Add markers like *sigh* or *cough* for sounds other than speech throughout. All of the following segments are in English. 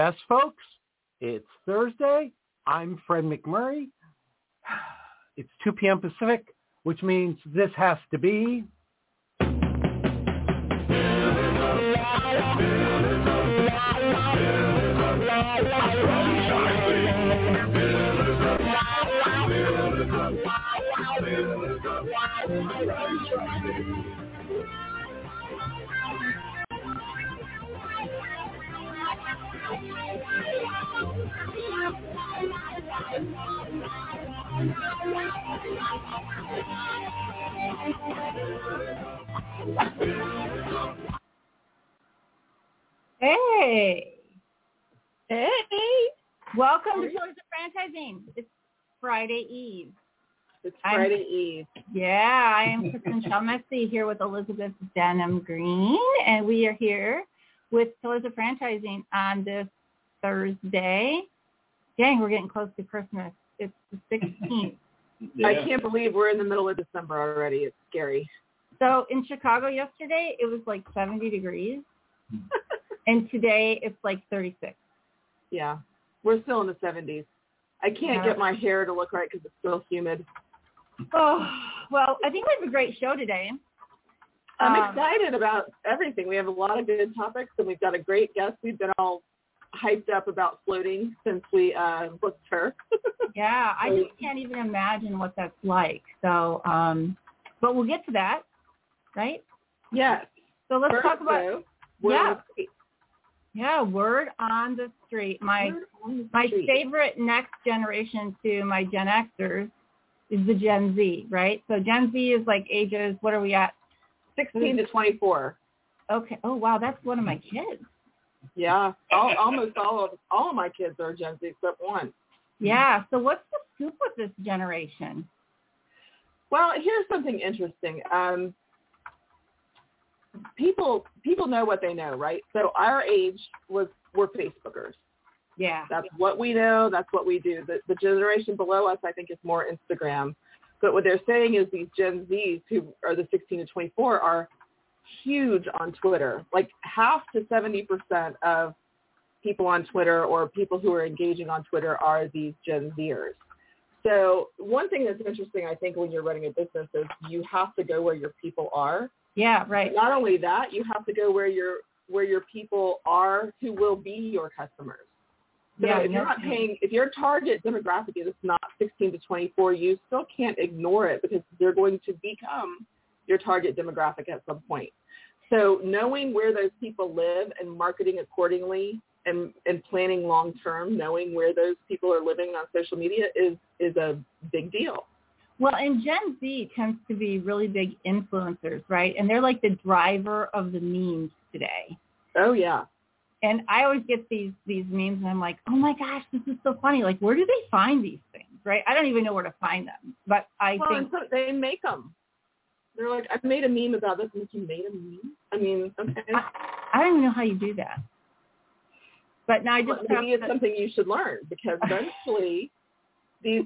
Yes, folks, it's Thursday. I'm Fred McMurray. *sighs* It's 2 p.m. Pacific, which means this has to be... *laughs* Hey. Hey. Welcome to Toys of Franchising. It's Friday Eve. It's I'm- Friday Eve. Yeah, I am *laughs* Kristen Chalmesky here with Elizabeth Denham Green, and we are here with Toys of Franchising on this Thursday. Dang, we're getting close to Christmas. It's the 16th. *laughs* I can't believe we're in the middle of December already. It's scary. So in Chicago yesterday, it was like 70 degrees, *laughs* and today it's like 36. Yeah. We're still in the 70s. I can't Yeah. get my hair to look right because it's still humid. Oh, well, I think we have a great show today. I'm Um, excited about everything. We have a lot of good topics, and we've got a great guest. We've been all hyped up about floating since we uh, booked her. *laughs* Yeah, I just can't even imagine what that's like. So, um, but we'll get to that, right? yes. So let's First, talk about though, Yeah. on the street. yeah, word on the street. My the my street. favorite next generation to my Gen Xers is the Gen Z, right? So Gen Z is like ages. What are we at? 16 to 24. Okay. Oh wow, that's one of my kids. Yeah. All, almost all of all of my kids are Gen Z except one. Yeah. So what's the scoop with this generation? Well, here's something interesting. Um, people people know what they know, right? So our age was we're Facebookers. Yeah. That's what we know. That's what we do. The, the generation below us, I think, is more Instagram. But what they're saying is these Gen Zs, who are the 16 to 24, are huge on Twitter. Like half to 70 percent of people on Twitter or people who are engaging on Twitter are these Gen Zers. So one thing that's interesting, I think, when you're running a business is you have to go where your people are. Yeah. Right. Not only that, you have to go where your where your people are who will be your customers. So yeah. if you're not paying, if your target demographic is not 16 to 24, you still can't ignore it because they're going to become your target demographic at some point. So knowing where those people live and marketing accordingly and, and planning long term, knowing where those people are living on social media is, is a big deal. Well, and Gen Z tends to be really big influencers, right? And they're like the driver of the memes today. Oh yeah. And I always get these these memes, and I'm like, oh my gosh, this is so funny. Like, where do they find these things, right? I don't even know where to find them, but I Well, think so they make them. They're like, I made a meme about this. And like, you made a meme? I mean, okay. I, I don't even know how you do that. But now I just But maybe it's to- something you should learn because eventually *laughs* these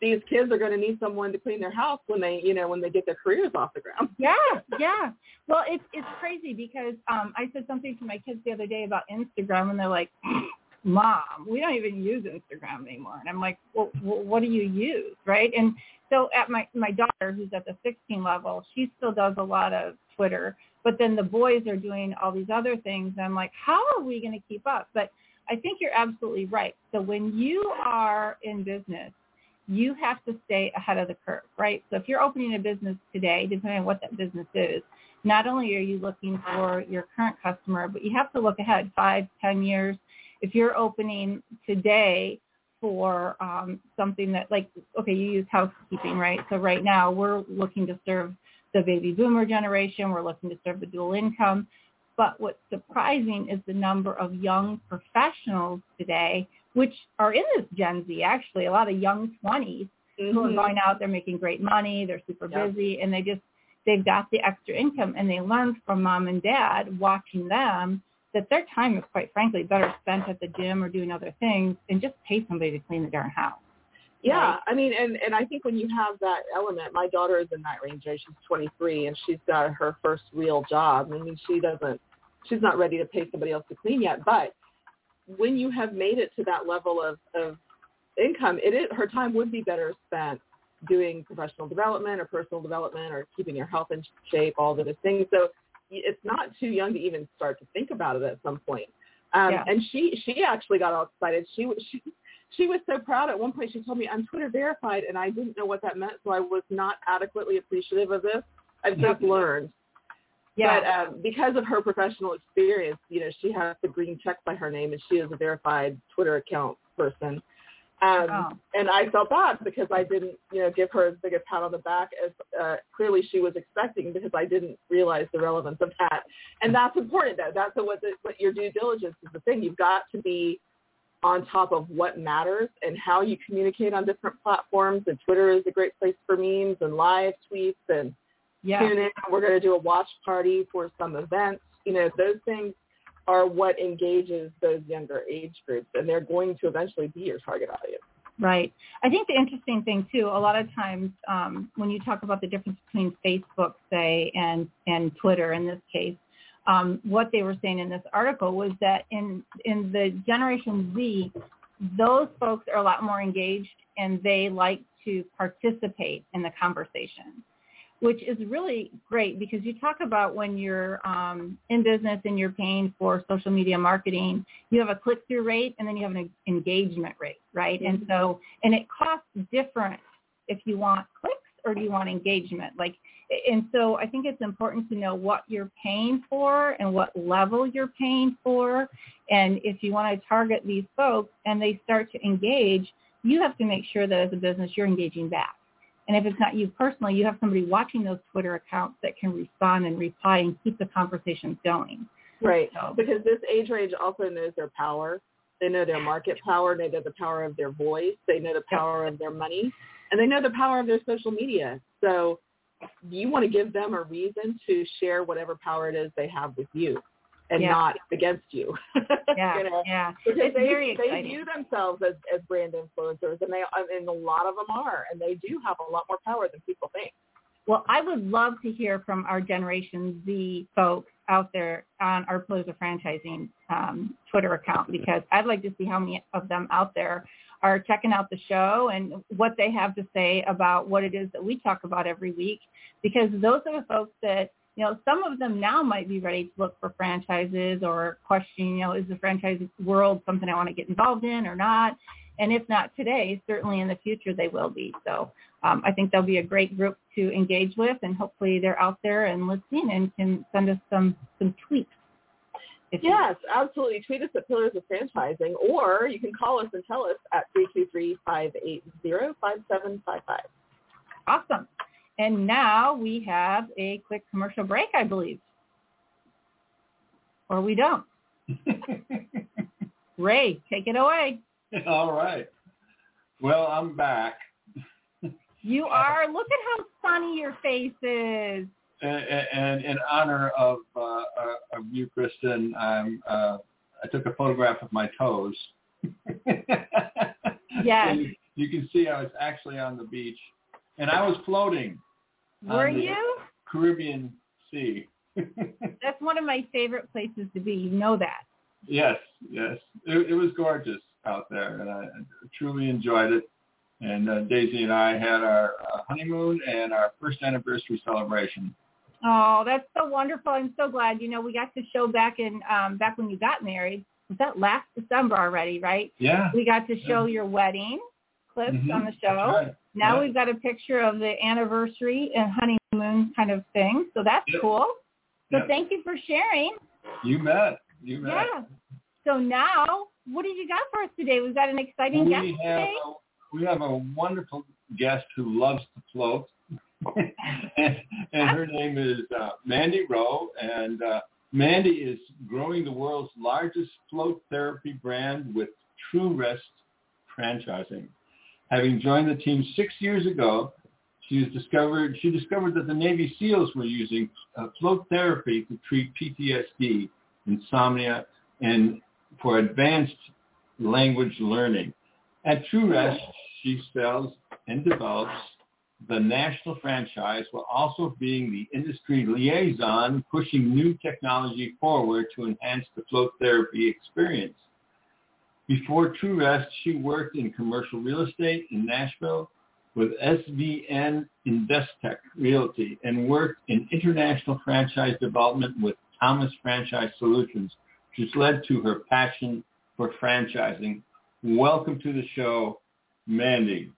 these kids are going to need someone to clean their house when they you know when they get their careers off the ground. Yeah, yeah. Well, it's it's crazy because um I said something to my kids the other day about Instagram, and they're like, "Mom, we don't even use Instagram anymore." And I'm like, "Well, wh- what do you use, right?" And so at my my daughter, who's at the 16 level, she still does a lot of Twitter, but then the boys are doing all these other things. And I'm like, "How are we going to keep up?" But I think you're absolutely right. So when you are in business you have to stay ahead of the curve, right? So if you're opening a business today, depending on what that business is, not only are you looking for your current customer, but you have to look ahead five, ten years. If you're opening today for um, something that like, okay, you use housekeeping, right? So right now we're looking to serve the baby boomer generation. We're looking to serve the dual income. But what's surprising is the number of young professionals today which are in this Gen Z actually, a lot of young 20s who are Mhm. going out, they're making great money, they're super Yeah. busy, and they just, they've got the extra income and they learned from mom and dad watching them that their time is quite frankly better spent at the gym or doing other things and just pay somebody to clean the darn house. Yeah, Right. I mean, and and I think when you have that element, my daughter is in that range. right? She's 23, and she's got her first real job. I mean, she doesn't, she's not ready to pay somebody else to clean yet. But when you have made it to that level of, of income, it is, her time would be better spent doing professional development or personal development or keeping your health in shape, all of those things. So it's not too young to even start to think about it at some point. Um, Yeah. And she she actually got all excited. She was she she was so proud. At one point, she told me, "I'm Twitter verified," and I didn't know what that meant, so I was not adequately appreciative of this. I've just learned. Yeah. But um, because of her professional experience, you know, she has the green check by her name, and she is a verified Twitter account person. Um, Oh. And I felt bad because I didn't, you know, give her as big a pat on the back as uh, clearly she was expecting because I didn't realize the relevance of that. And that's important, though. That's what, the, what your due diligence is the thing. You've got to be on top of what matters and how you communicate on different platforms. And Twitter is a great place for memes and live tweets and yeah. tune in. We're going to do a watch party for some events. You know, those things are what engages those younger age groups, and they're going to eventually be your target audience. Right. I think the interesting thing too, a lot of times um, when you talk about the difference between Facebook, say, and and Twitter in this case, um, what they were saying in this article was that in in the Generation Z, those folks are a lot more engaged and they like to participate in the conversation, which is really great because you talk about when you're um, in business and you're paying for social media marketing, you have a click-through rate and then you have an engagement rate, right? And so, and it costs different if you want clicks or do you want engagement? Like, and so I think it's important to know what you're paying for and what level you're paying for. And if you want to target these folks and they start to engage, you have to make sure that as a business you're engaging back. And if it's not you personally, you have somebody watching those Twitter accounts that can respond and reply and keep the conversations going. Right. So- Because this age range also knows their power. They know their market power. They know the power of their voice. They know the power of their money. And they know the power of their social media. So you want to give them a reason to share whatever power it is they have with you and Yeah. not against you. *laughs* Yeah, you know? yeah. Because It's they, very they view themselves as, as brand influencers, and they and a lot of them are, and they do have a lot more power than people think. Well, I would love to hear from our Generation Z folks out there on our Pillars of Franchising um, Twitter account because I'd like to see how many of them out there are checking out the show and what they have to say about what it is that we talk about every week because those are the folks that, you know, some of them now might be ready to look for franchises or question, you know, is the franchise world something I want to get involved in or not? And if not today, certainly in the future they will be. So um, I think they'll be a great group to engage with, and hopefully they're out there and listening and can send us some some tweets. Yes, absolutely. Tweet us at Pillars of Franchising, or you can call us and tell us at 323-580-5755. awesome. And now we have a quick commercial break, I believe, or we don't. *laughs* Ray, take it away. All right. Well, I'm back. You are. Look at how sunny your face is. And, and in honor of, uh, uh, of you, Kristen, I'm, uh, I took a photograph of my toes. Yes. *laughs* So you, you can see I was actually on the beach, and I was floating Were you? Caribbean Sea. *laughs* That's one of my favorite places to be. You know that. yes, yes. It, it was gorgeous out there, and I, truly enjoyed it. And uh, Daisy and I had our uh, honeymoon and our first anniversary celebration. Oh, that's so wonderful. I'm so glad. You know, we got to show back in um back when you got married. Was that last December already, right? Yeah. We got to show your wedding clips Mhm. on the show. Now Yeah. we've got a picture of the anniversary and honeymoon kind of thing. So that's Yep. cool. So Yep. thank you for sharing. You met. You met. Yeah. So now, what did you got for us today? We've got an exciting we guest have today. we have a wonderful guest who loves to float, *laughs* and, and her name is uh, Mandy Rowe, and uh, Mandy is growing the world's largest float therapy brand with True Rest franchising. Having joined the team six years ago, she discovered she discovered that the Navy SEALs were using uh, float therapy to treat PTSD, insomnia, and for advanced language learning. At True Rest, she sells and develops the national franchise while also being the industry liaison pushing new technology forward to enhance the float therapy experience. Before True Rest, she worked in commercial real estate in Nashville with SVN Investec Realty and worked in international franchise development with Thomas Franchise Solutions, which led to her passion for franchising. Welcome to the show, Mandy.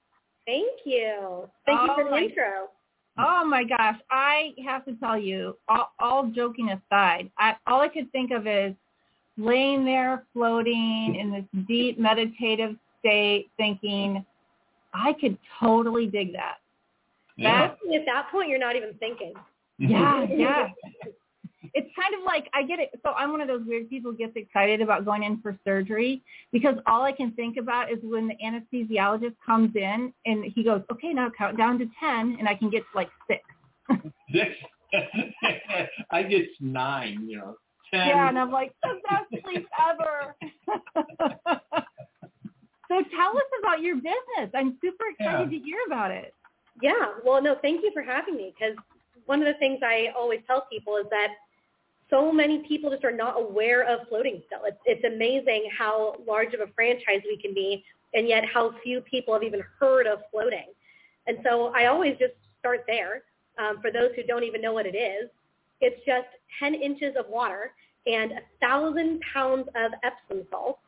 Thank you. Thank you for the Oh, intro. Oh my gosh, I have to tell you, all, all joking aside, I, all I could think of is laying there floating in this deep meditative state thinking, I could totally dig that. Yeah. At that point, you're not even thinking. Yeah, *laughs* yeah. It's kind of like I get it. So I'm one of those weird people who gets excited about going in for surgery because all I can think about is when the anesthesiologist comes in and he goes, okay, now count down to 10 and I can get to like six. Six. *laughs* I get nine, you know. Ten. Yeah, and I'm like, the best sleep ever. *laughs* so tell us about your business. I'm super excited to hear about it. Yeah. Well, no, thank you for having me because one of the things I always tell people is that so many people just are not aware of floating still. It's, it's amazing how large of a franchise we can be and yet how few people have even heard of floating. And so I always just start there. Um, for those who don't even know what it is, it's just 10 inches of water and a thousand pounds of Epsom salt.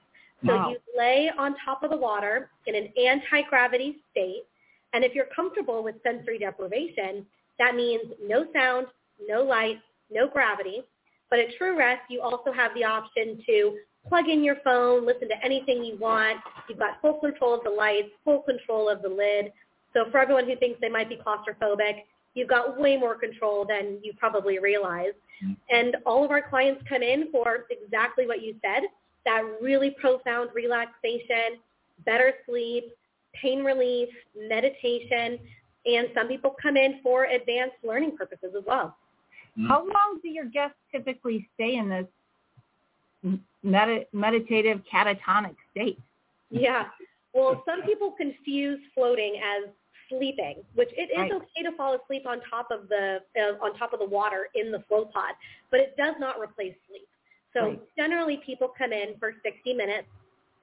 So Wow. you lay on top of the water in an anti-gravity state. And if you're comfortable with sensory deprivation, that means no sound, no light, no gravity. But at True Rest, you also have the option to plug in your phone, listen to anything you want. You've got full control of the lights, full control of the lid. So for everyone who thinks they might be claustrophobic, you've got way more control than you probably realize. And all of our clients come in for exactly what you said, that really profound relaxation, better sleep, pain relief, meditation, and some people come in for advanced learning purposes as well. Mm. How long do your guests typically stay in this med- meditative catatonic state? Yeah. Well, some people confuse floating as sleeping, which it is Right. okay to fall asleep on top of the uh, on top of the water in the float pod, but it does not replace sleep. So Right. generally, people come in for 60 minutes.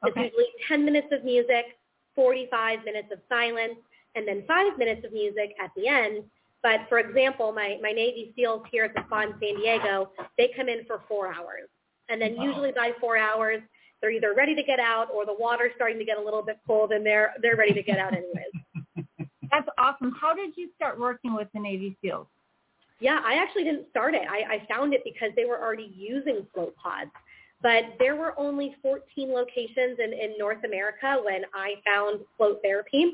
It's usually 10 minutes of music, 45 minutes of silence, and then five minutes of music at the end. But for example, my, my Navy SEALs here at the spa in San Diego, they come in for four hours. And then Wow. usually by four hours, they're either ready to get out or the water's starting to get a little bit cold and they're, they're ready to get out anyways. That's awesome. How did you start working with the Navy SEALs? Yeah, I actually didn't start it. I, I found it because they were already using float pods. But there were only 14 locations in, in North America when I found float therapy.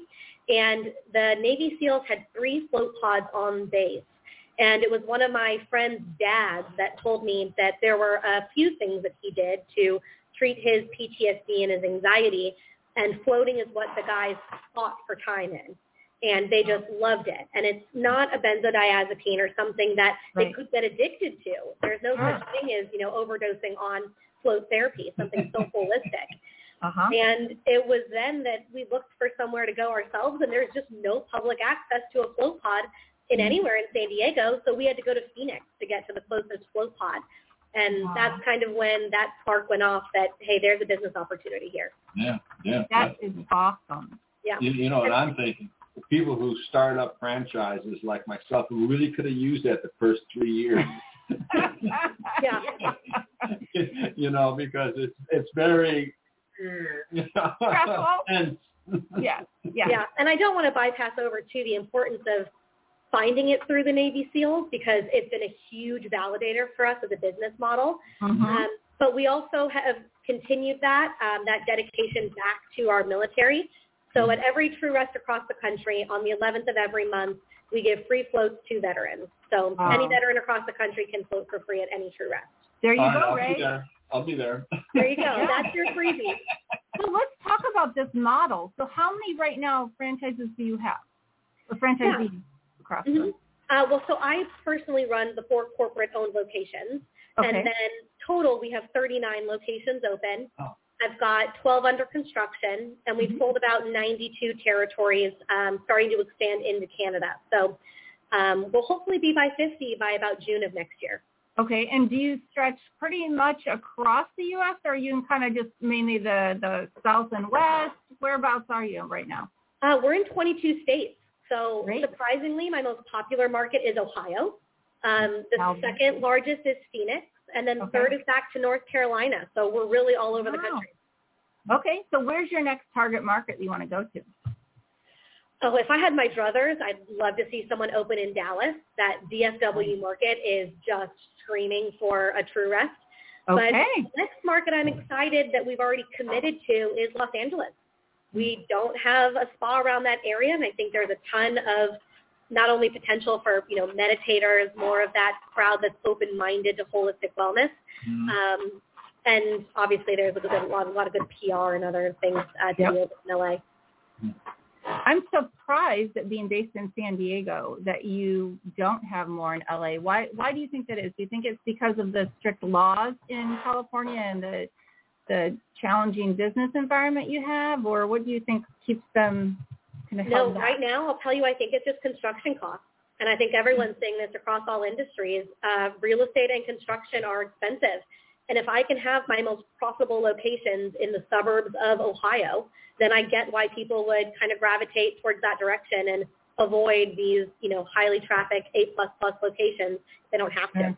And the Navy SEALs had three float pods on base. And it was one of my friend's dads that told me that there were a few things that he did to treat his PTSD and his anxiety. And floating is what the guys fought for time in and they just loved it. And it's not a benzodiazepine or something that they could get addicted to. There's no Ah. such thing as, you know, overdosing on float therapy, something so holistic. Uh-huh. And it was then that we looked for somewhere to go ourselves, and there's just no public access to a float pod in Mm-hmm. anywhere in San Diego, so we had to go to Phoenix to get to the closest float pod. And Wow. that's kind of when that spark went off that, hey, there's a business opportunity here. Yeah, yeah. That is awesome. Yeah. You, you know, and I'm thinking the people who start up franchises like myself who really could have used that the first three years. Yeah. *laughs* you know, because it's it's very you know, and *laughs* yeah. Yeah. Yeah, and I don't want to bypass over to the importance of finding it through the Navy SEALs because it's been a huge validator for us as a business model. Mhm. Um, but we also have continued that um, that dedication back to our military. So at every True Rest across the country, on the 11th of every month, we give free floats to veterans. So Wow. any veteran across the country can float for free at any True Rest. There you All right, go, I'll Ray. be there. I'll be there. There you go. *laughs* Yeah. That's your freebie. So let's talk about this model. So how many right now franchises do you have? Or franchisees across Mhm. the Uh, well, so I personally run the four corporate-owned locations. Okay. And then total, we have 39 locations open. Oh. I've got 12 under construction, and we've Mhm. sold about 92 territories, um, starting to expand into Canada. So um, we'll hopefully be by 50 by about June of next year. Okay, and do you stretch pretty much across the U.S. or are you in kind of just mainly the, the South and West? Whereabouts are you right now? Uh, we're in 22 states. So Great. surprisingly, my most popular market is Ohio. Um, the Wow. second largest is Phoenix, and then Okay. third is back to North Carolina. So we're really all over the country. Okay, so where's your next target market you want to go to? Oh, if I had my druthers, I'd love to see someone open in Dallas. That DFW market is just screaming for a true rest. Okay. But the next market I'm excited that we've already committed to is Los Angeles. We don't have a spa around that area, and I think there's a ton of not only potential for you know meditators, more of that crowd that's open-minded to holistic wellness, Mm-hmm. um, and obviously there's a, good, a, lot, a lot of good PR and other things uh, to Yep. do in LA. I'm surprised at being based in San Diego that you don't have more in LA. Why why do you think that is? Do you think it's because of the strict laws in California and the the challenging business environment you have or what do you think keeps them kind of No, right now I'll tell you I think it's just construction costs. And I think everyone's seeing this across all industries. Uh, real estate and construction are expensive. And if I can have my most profitable locations in the suburbs of Ohio, then I get why people would kind of gravitate towards that direction and avoid these, you know, highly trafficked A plus plus locations. They don't have to.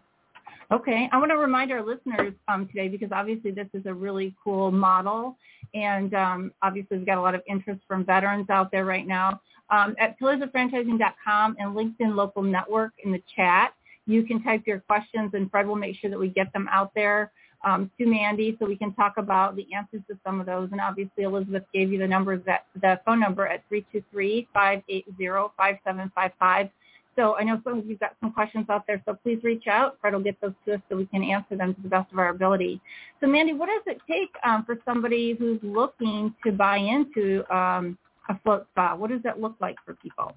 Okay, I want to remind our listeners um, today because obviously this is a really cool model, and um, obviously we've got a lot of interest from veterans out there right now. Um, at pillarsofranchising.com and LinkedIn Local Network in the chat, you can type your questions, and Fred will make sure that we get them out there um, to Mandy so we can talk about the answers to some of those. And obviously Elizabeth gave you the numbers that the phone number at 323-580-5755. So I know some of you've got some questions out there, so please reach out. Fred will get those to us so we can answer them to the best of our ability. So Mandy, what does it take um, for somebody who's looking to buy into um, a float spa? What does that look like for people?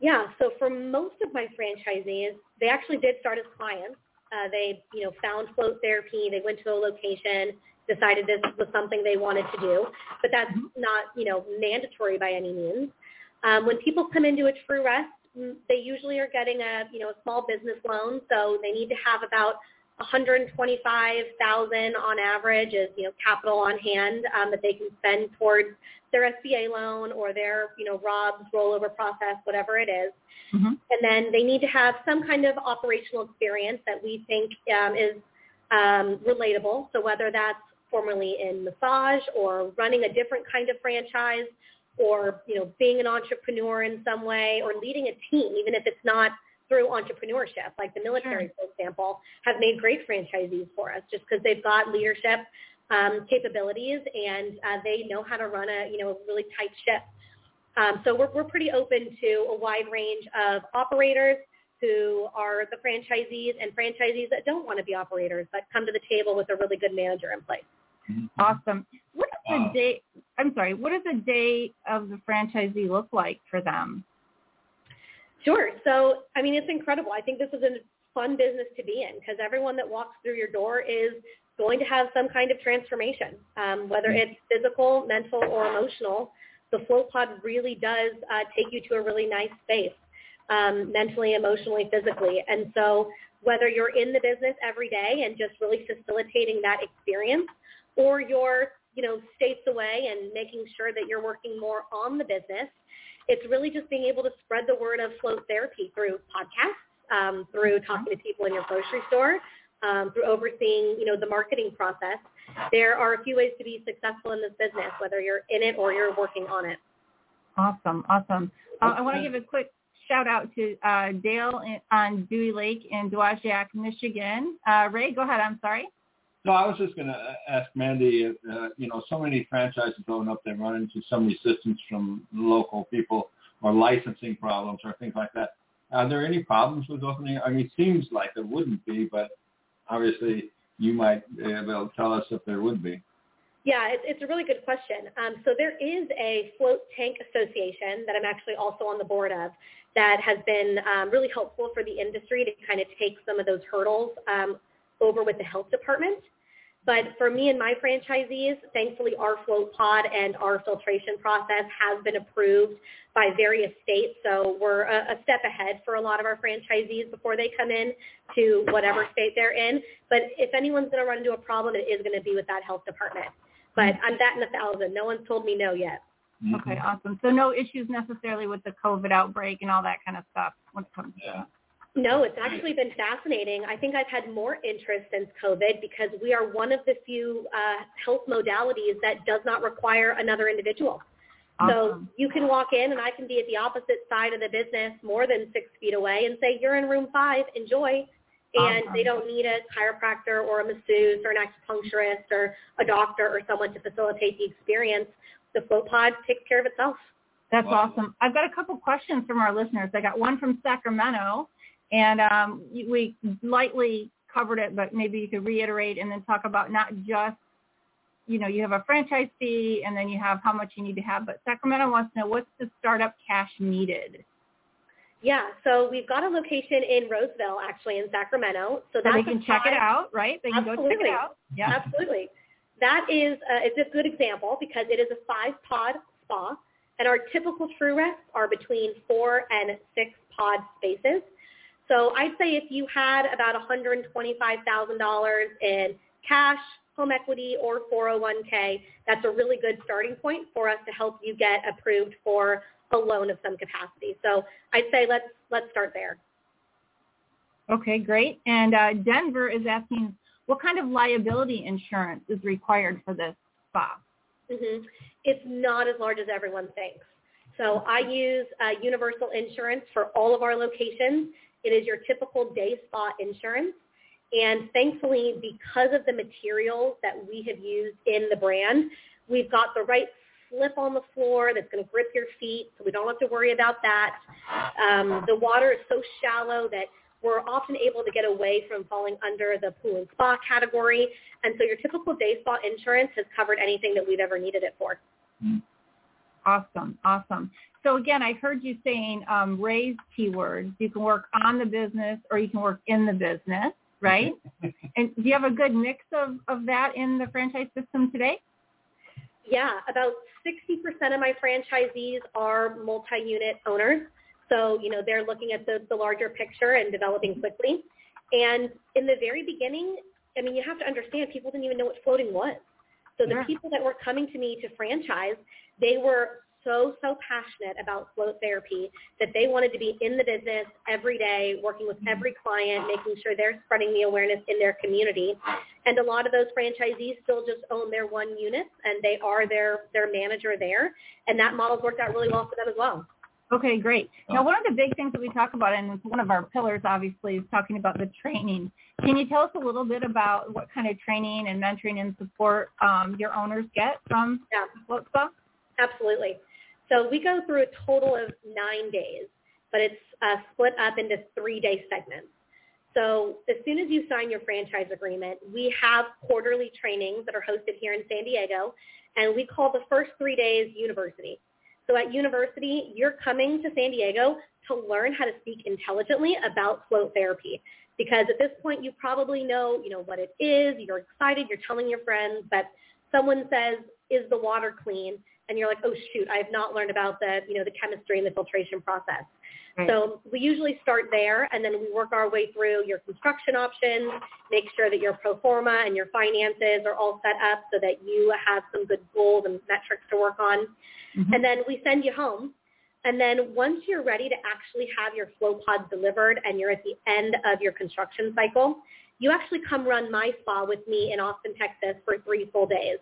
Yeah, so for most of my franchisees, they actually did start as clients. Uh, they, you know, found float therapy. They went to a location, decided this was something they wanted to do, but that's not, you know, mandatory by any means. Um, when people come into a True Rest, they usually are getting a, you know, a small business loan, so they need to have about 125,000 on average as you know capital on hand um, that they can spend towards their SBA loan or their you know ROBS rollover process, whatever it is. Mm-hmm. And then they need to have some kind of operational experience that we think um, is um, relatable. So whether that's formerly in massage or running a different kind of franchise or, you know, being an entrepreneur in some way or leading a team, even if it's not through entrepreneurship, like the military, for example, have made great franchisees for us just because they've got leadership um, capabilities and uh, they know how to run a, you know, a really tight ship. Um, so we're, we're pretty open to a wide range of operators who are the franchisees and franchisees that don't want to be operators but come to the table with a really good manager in place. Awesome. What does Wow. the day? I'm sorry. What does a day of the franchisee look like for them? Sure. So, I mean, it's incredible. I think this is a fun business to be in because everyone that walks through your door is going to have some kind of transformation, um, whether it's physical, mental, or emotional. The float pod really does uh, take you to a really nice space, um, mentally, emotionally, physically. And so whether you're in the business every day and just really facilitating that experience or you're, you know, states away and making sure that you're working more on the business, it's really just being able to spread the word of float therapy through podcasts, um, through talking to people in your grocery store, um, through overseeing, you know, the marketing process. There are a few ways to be successful in this business, whether you're in it or you're working on it. Awesome. Awesome. Uh, I want to give a quick shout out to uh, Dale in, on Dewey Lake in Dowagiac, Michigan. Uh, Ray, go ahead. I'm sorry. No, I was just going to ask Mandy, uh, you know, so many franchises open up, they run into some resistance from local people or licensing problems or things like that. Are there any problems with opening? I mean, it seems like there wouldn't be, but obviously you might be able to tell us if there would be. Yeah, it's, it's a really good question. Um, so there is a float tank association that I'm actually also on the board of that has been um, really helpful for the industry to kind of take some of those hurdles um, over with the health department. But for me and my franchisees, thankfully our float pod and our filtration process has been approved by various states. So we're a, a step ahead for a lot of our franchisees before they come in to whatever state they're in. But if anyone's going to run into a problem, it is going to be with that health department. But I'm batting a thousand. No one's told me no yet. Okay, mm-hmm. awesome. So no issues necessarily with the COVID outbreak and all that kind of stuff when it comes Yeah. to No, it's actually been fascinating. I think I've had more interest since COVID because we are one of the few uh, health modalities that does not require another individual. So you can walk in and I can be at the opposite side of the business more than six feet away and say, you're in room five, enjoy. And Awesome. they don't need a chiropractor or a masseuse or an acupuncturist or a doctor or someone to facilitate the experience. The float pod takes care of itself. That's Wow. awesome. I've got a couple questions from our listeners. I got one from Sacramento, and um, we lightly covered it, but maybe you could reiterate and then talk about not just, you know, you have a franchise fee and then you have how much you need to have. But Sacramento wants to know what's the startup cash needed. Yeah, so we've got a location in Roseville, actually in Sacramento. So So that's they can check it out, right? They can go check Absolutely. it out. Yeah. Absolutely. That is, uh, it's a good example because it is a five pod spa and our typical true rests are between four and six pod spaces. So I'd say if you had about $125,000 in cash, home equity, or 401k, that's a really good starting point for us to help you get approved for a loan of some capacity. So I'd say let's let's start there. Okay, great. And uh, Denver is asking what kind of liability insurance is required for this spa? hmm It's not as large as everyone thinks. So I use uh, universal insurance for all of our locations. It is your typical day spa insurance. And thankfully, because of the materials that we have used in the brand, we've got the right slip on the floor that's going to grip your feet, so we don't have to worry about that. Um, the water is so shallow that we're often able to get away from falling under the pool and spa category. And so your typical day spa insurance has covered anything that we've ever needed it for. Awesome, awesome. So again, I heard you saying um, raise keywords. You can work on the business or you can work in the business, right? *laughs* and do you have a good mix of, of that in the franchise system today? Yeah, about 60% of my franchisees are multi-unit owners. So, you know, they're looking at the, the larger picture and developing quickly. And in the very beginning, I mean, you have to understand people didn't even know what floating was. So the Sure. people that were coming to me to franchise, they were so, so passionate about float therapy that they wanted to be in the business every day, working with every client, making sure they're spreading the awareness in their community. And a lot of those franchisees still just own their one unit and they are their, their manager there. And that model's worked out really well for them as well. Okay, great. Now, one of the big things that we talk about, and it's one of our pillars, obviously, is talking about the training. Can you tell us a little bit about what kind of training and mentoring and support um, your owners get from Yeah. Float Spa? Absolutely. So we go through a total of nine days, but it's uh, split up into three-day segments. So as soon as you sign your franchise agreement, we have quarterly trainings that are hosted here in San Diego, and we call the first three days university. So at university, you're coming to San Diego to learn how to speak intelligently about float therapy. Because at this point, you probably know, you know, what it is. You're excited. You're telling your friends. But someone says, "Is the water clean?" And you're like, "Oh shoot, I have not learned about the, you know, the chemistry and the filtration process." Right. So we usually start there, and then we work our way through your construction options, make sure that your pro forma and your finances are all set up so that you have some good goals and metrics to work on. Mhm. And then we send you home. And then once you're ready to actually have your float pods delivered and you're at the end of your construction cycle, you actually come run my spa with me in Austin, Texas for three full days.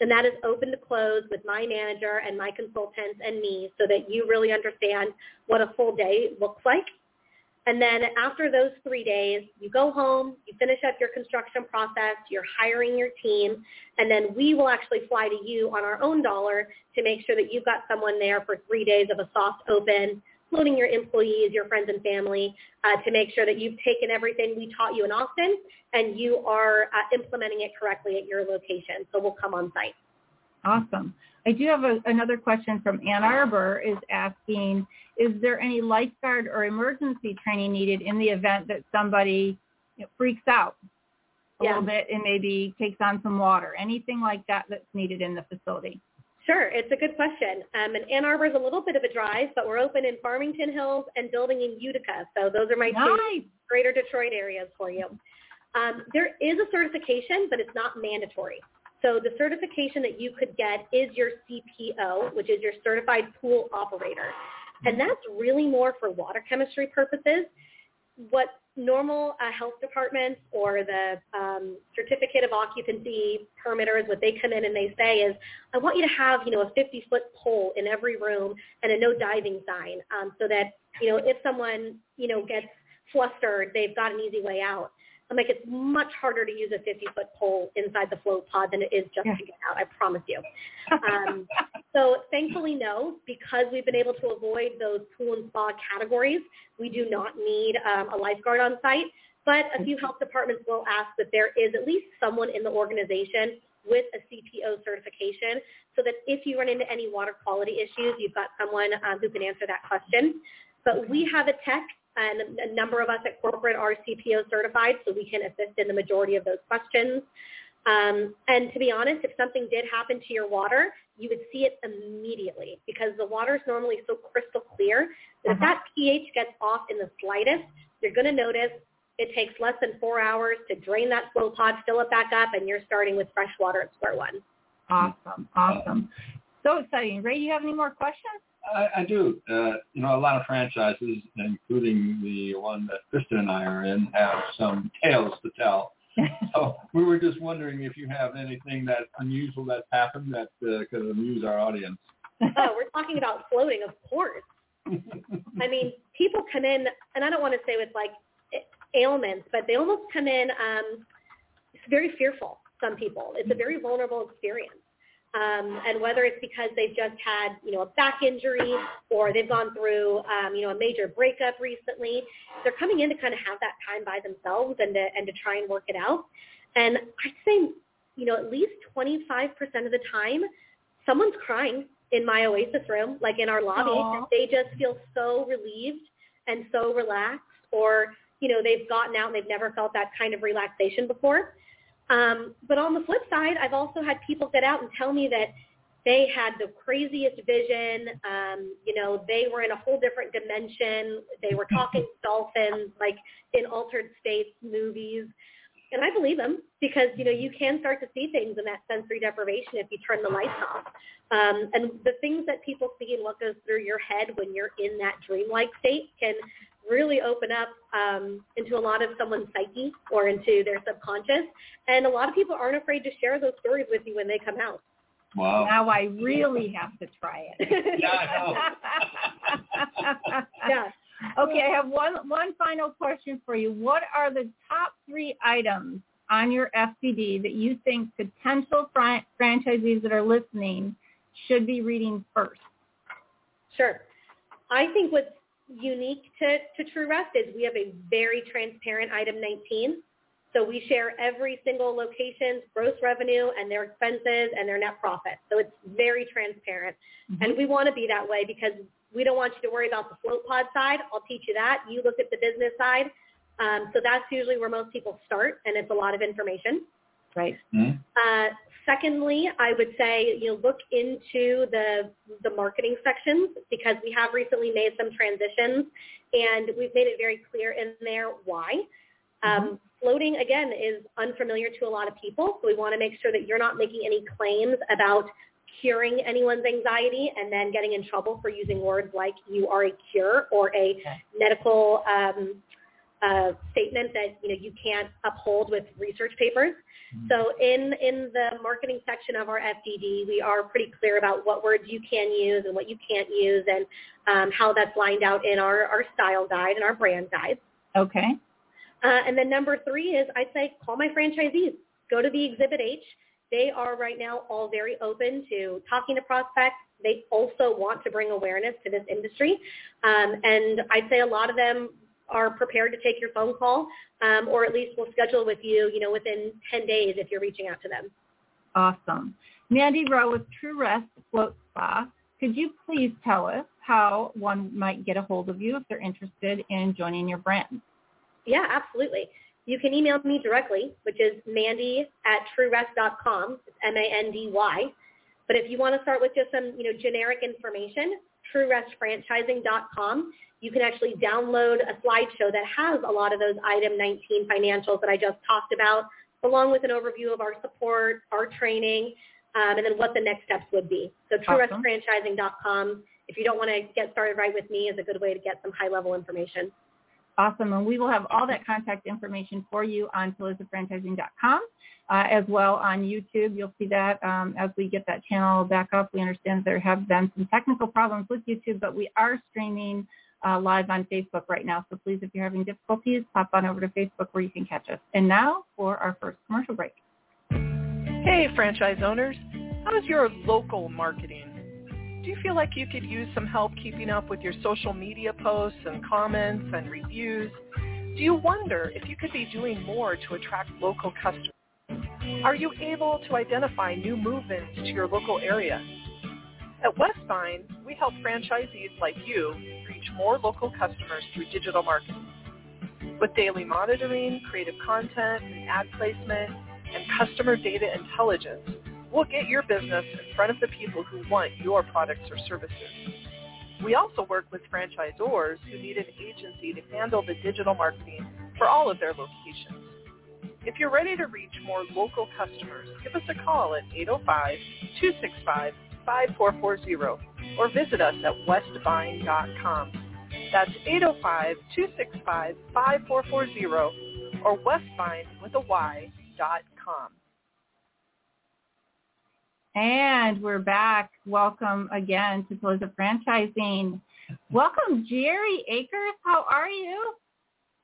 And that is open to close with my manager and my consultants and me so that you really understand what a full day looks like. And then after those three days, you go home, you finish up your construction process, you're hiring your team, and then we will actually fly to you on our own dollar to make sure that you've got someone there for three days of a soft open, including your employees, your friends and family, uh, to make sure that you've taken everything we taught you in Austin and you are uh, implementing it correctly at your location. So we'll come on site. Awesome. I do have a, another question from Ann Arbor is asking, is there any lifeguard or emergency training needed in the event that somebody you know, freaks out? a Yeah. little bit and maybe takes on some water? Anything like that that's needed in the facility? Sure, it's a good question. Um, and Ann Arbor is a little bit of a drive, but we're open in Farmington Hills and building in Utica. So those are my two greater Detroit areas for you. Um, there is a certification, but it's not mandatory. So the certification that you could get is your CPO, which is your Certified Pool Operator. And that's really more for water chemistry purposes. What normal uh, health departments or the um, certificate of occupancy permitters, what they come in and they say is, I want you to have, you know, a 50-foot pole in every room and a no diving sign um, so that, you know, if someone, you know, gets flustered, they've got an easy way out. I'm like, it's much harder to use a 50-foot pole inside the float pod than it is just Yeah. to get out. I promise you. *laughs* Um, so thankfully, no, because we've been able to avoid those pool and spa categories, we do not need um, a lifeguard on site. But a few health departments will ask that there is at least someone in the organization with a CPO certification so that if you run into any water quality issues, you've got someone um, who can answer that question. But we have a tech and a number of us at corporate are CPO certified, so we can assist in the majority of those questions. Um, and to be honest, if something did happen to your water, you would see it immediately because the water is normally so crystal clear that if Uh-huh. that pH gets off in the slightest, you're going to notice it takes less than four hours to drain that float pod, fill it back up, and you're starting with fresh water at square one. Awesome. Awesome. So exciting. Ray, do you have any more questions? I, I do. Uh, you know, a lot of franchises, including the one that Kristen and I are in, have some tales to tell. *laughs* So we were just wondering if you have anything that unusual that's happened that uh, could amuse our audience. oh, we're talking about floating, of course. *laughs* I mean, people come in, and I don't want to say with like ailments, but they almost come in um, very fearful. Some people, it's a very vulnerable experience. Um, and whether it's because they've just had, you know, a back injury or they've gone through, um, you know, a major breakup recently, they're coming in to kind of have that time by themselves and to, and to try and work it out. And I'd say, you know, at least 25% of the time, someone's crying in my Oasis room, like in our lobby. Aw. They just feel so relieved and so relaxed or, you know, they've gotten out and they've never felt that kind of relaxation before. Um, but on the flip side, I've also had people get out and tell me that they had the craziest vision. Um, you know, they were in a whole different dimension. They were *laughs* talking dolphins, like in altered states movies. And I believe them because, you know, you can start to see things in that sensory deprivation if you turn the lights off. Um, and the things that people see and what goes through your head when you're in that dreamlike state can really open up um, into a lot of someone's psyche or into their subconscious. And a lot of people aren't afraid to share those stories with you when they come out. Wow. Now I really have to try it. *laughs* Yeah, I know. *laughs* yeah. okay, I have one one final question for you. What are the top three items on your FDD that you think potential fran- franchisees that are listening should be reading first? Sure. I think what's unique to, to True Rest is we have a very transparent item 19. So we share every single location's gross revenue and their expenses and their net profit. So it's very transparent. And we want to be that way because we don't want you to worry about the float pod side. I'll teach you that. You look at the business side. Um, so that's usually where most people start, and it's a lot of information. Right. Hmm? Uh, secondly, I would say you know look into the the marketing sections because we have recently made some transitions, and we've made it very clear in there why. Um, Floating again is unfamiliar to a lot of people, so we want to make sure that you're not making any claims about curing anyone's anxiety and then getting in trouble for using words like you are a cure or a Okay. medical um, uh, statement that you know you can't uphold with research papers. So in in the marketing section of our FDD, we are pretty clear about what words you can use and what you can't use, and um, how that's lined out in our our style guide and our brand guide. Okay. Uh, and then number three is I'd say call my franchisees. Go to the Exhibit H. They are right now all very open to talking to prospects. They also want to bring awareness to this industry. Um, and I'd say a lot of them are prepared to take your phone call um, or at least we'll schedule with you, you know, within 10 days if you're reaching out to them. Awesome. Mandy Rowe with True Rest Float Spa. Could you please tell us how one might get a hold of you if they're interested in joining your brand? Yeah, absolutely. you can email me directly, which is mandy at truerest.com. It's M-A-N-D-Y. But if you want to start with just some, you know, generic information, truerestfranchising.com. You can actually download a slideshow that has a lot of those item 19 financials that I just talked about, along with an overview of our support, our training, um, and then what the next steps would be. So Awesome. truerestfranchising.com, if you don't want to get started right with me, is a good way to get some high-level information. Awesome. And we will have all that contact information for you on PillarsofFranchising.com, uh, as well on YouTube. You'll see that um, as we get that channel back up. We understand there have been some technical problems with YouTube, but we are streaming uh, live on Facebook right now. So please, if you're having difficulties, pop on over to Facebook where you can catch us. And now for our first commercial break. Hey, franchise owners. How's your local marketing? Do you feel like you could use some help keeping up with your social media posts and comments and reviews? Do you wonder if you could be doing more to attract local customers? Are you able to identify new movements to your local area? At Westvine, we help franchisees like you reach more local customers through digital marketing. With daily monitoring, creative content, and ad placement, and customer data intelligence, we'll get your business in front of the people who want your products or services. We also work with franchisors who need an agency to handle the digital marketing for all of their locations. If you're ready to reach more local customers, give us a call at 805-265-5440 or visit us at westvine.com. That's 805-265-5440 or westvine with a Y dot com. And we're back. Welcome again to Pillars of Franchising. Welcome, Jerry Akers. How are you?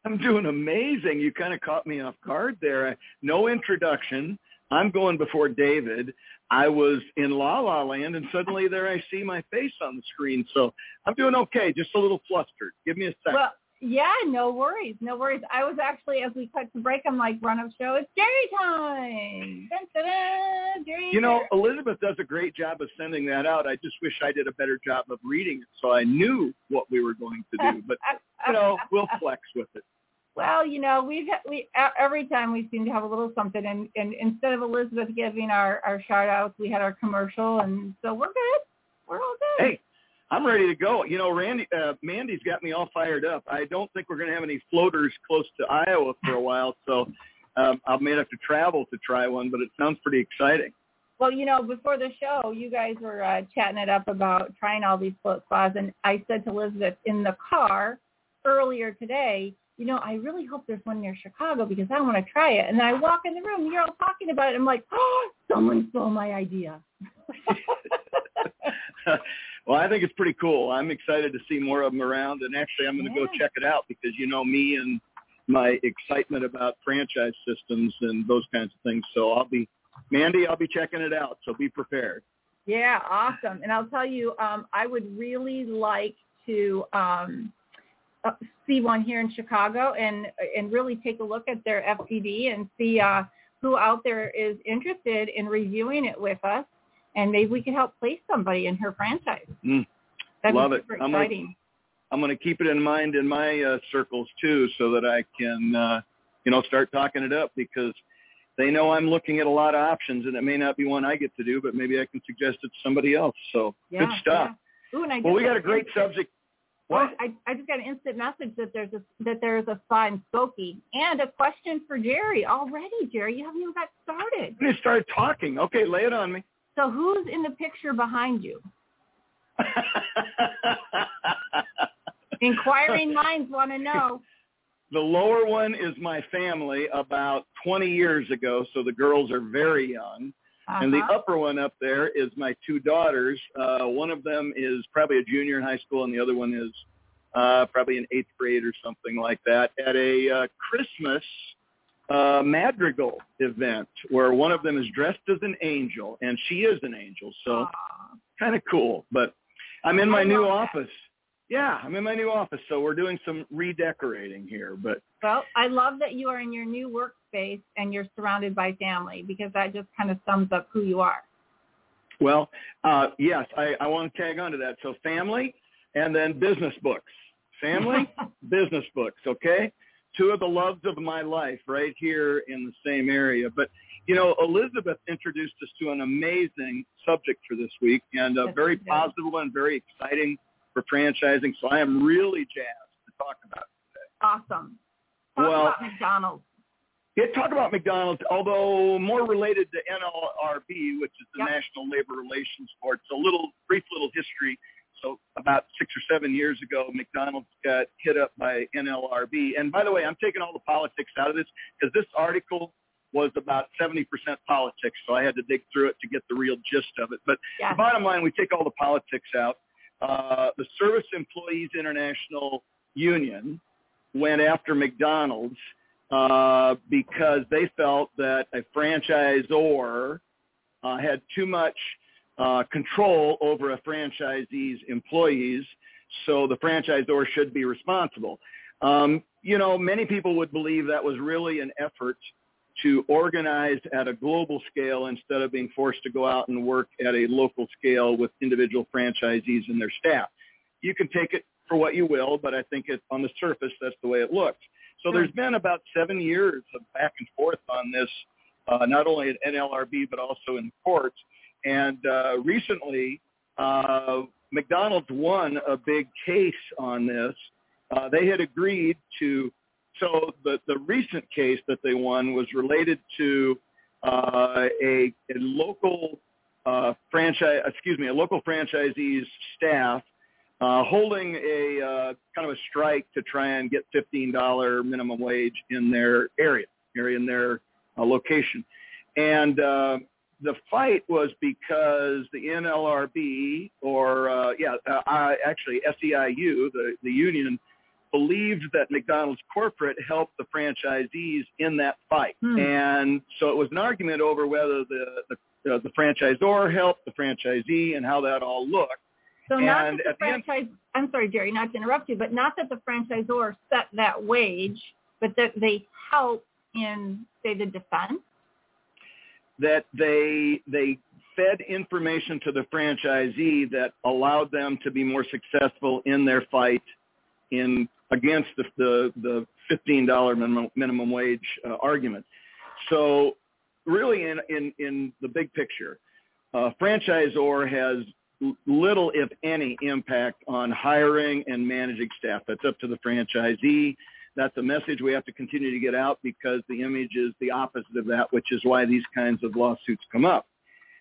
I'm doing amazing. You kind of caught me off guard there. No introduction. I'm going before David. I was in La La Land, and suddenly there I see my face on the screen. So I'm doing okay. Just a little flustered. Give me a second. Well, yeah, no worries, no worries. I was actually, as we cut to break, I'm like, run up show, it's Jerry time. Dun, dun, dun, Jerry you know, Elizabeth does a great job of sending that out. I just wish I did a better job of reading it so I knew what we were going to do. But, you know, we'll flex with it. Well, you know, we've we every time we seem to have a little something, and, and instead of Elizabeth giving our our shout outs, we had our commercial, and so we're good. We're all good. Hey, I'm ready to go. You know, Randy, uh, Mandy's got me all fired up. I don't think we're going to have any floaters close to Iowa for a while, so um, I may have to travel to try one. But it sounds pretty exciting. Well, you know, before the show, you guys were uh, chatting it up about trying all these float spas, and I said to Elizabeth in the car earlier today, you know, I really hope there's one near Chicago because I want to try it. And then I walk in the room, you're all talking about it. I'm like, oh, *gasps* someone stole my idea. *laughs* well, I think it's pretty cool. I'm excited to see more of them around, and actually, I'm going to go check it out because you know me and my excitement about franchise systems and those kinds of things. So I'll be, Mandy, I'll be checking it out. So be prepared. Yeah, awesome. And I'll tell you, um, I would really like to um, see one here in Chicago and and really take a look at their FDD and see uh, who out there is interested in reviewing it with us, and maybe we can help place somebody in her franchise. Mm. That'd Love it. super I'm gonna- exciting. I'm going to keep it in mind in my uh, circles too, so that I can, uh, you know, start talking it up because they know I'm looking at a lot of options, and it may not be one I get to do, but maybe I can suggest it to somebody else. So Yeah, good stuff. yeah. Ooh, Well, we got a great subject. Well, What? Oh, I, I just got an instant message that there's a that there's a in Skokie and a question for Jerry already. Jerry, you haven't even got started. We started talking. Okay, lay it on me. So who's in the picture behind you? *laughs* Inquiring minds want to know. the lower one is my family about 20 years ago, so the girls are very young. And the Uh-huh. upper one up there is my two daughters. Uh, one of them is probably a junior in high school, and the other one is uh, probably in eighth grade or something like that at a uh, Christmas uh, madrigal event where one of them is dressed as an angel, and she is an angel. So kind of cool. But I'm in my new office. Yeah, I'm in my new office, so we're doing some redecorating here. But Well, I love that you are in your new workspace and you're surrounded by family because that just kind of sums up who you are. Well, uh, yes, I, I want to tag on to that. So family and then business books. Family, *laughs* business books, okay? two of the loves of my life right here in the same area. But you know, Elizabeth introduced us to an amazing subject for this week, and uh, Yes, very positive and very exciting for franchising. So I am really jazzed to talk about. it. Awesome. Talk Well- about McDonald's. Yeah, talk about McDonald's, although more related to NLRB, which is the Yep. National Labor Relations Board. So a little brief little history. So about six or seven years ago, McDonald's got hit up by NLRB. And by the way, I'm taking all the politics out of this because this article was about 70% politics, so I had to dig through it to get the real gist of it. But Yes. the bottom line, we take all the politics out. Uh, the Service Employees International Union went after McDonald's uh, because they felt that a franchisor uh, had too much uh, control over a franchisee's employees, so the franchisor should be responsible. Um, you know, many people would believe that was really an effort to organize at a global scale instead of being forced to go out and work at a local scale with individual franchisees and their staff. You can take it for what you will, but I think it, on the surface, that's the way it looks. So there's been about seven years of back and forth on this, uh, not only at NLRB, but also in the courts. And uh, recently, uh, McDonald's won a big case on this. Uh, they had agreed to, so the, the recent case that they won was related to uh, a, a local uh, franchise, excuse me, a local franchisee's staff uh, holding a uh, kind of a strike to try and get $15 minimum wage in their area, area in their uh, location. And uh, the fight was because the NLRB, or uh, yeah, uh, I, actually SEIU, the, the union, believed that McDonald's corporate helped the franchisees in that fight. Hmm. And so it was an argument over whether the, the, uh, the franchisor helped the franchisee and how that all looked. So not And that the the end- franchise, I'm sorry, Jerry, not to interrupt you, but not that the franchisor set that wage, but that they help in, say, the defense. that they they fed information to the franchisee that allowed them to be more successful in their fight in against the the, the fifteen dollar minimum minimum wage uh, argument. So really, in in in the big picture, uh, franchisor has little, if any, impact on hiring and managing staff. That's up to the franchisee. That's a message we have to continue to get out because the image is the opposite of that, which is why these kinds of lawsuits come up.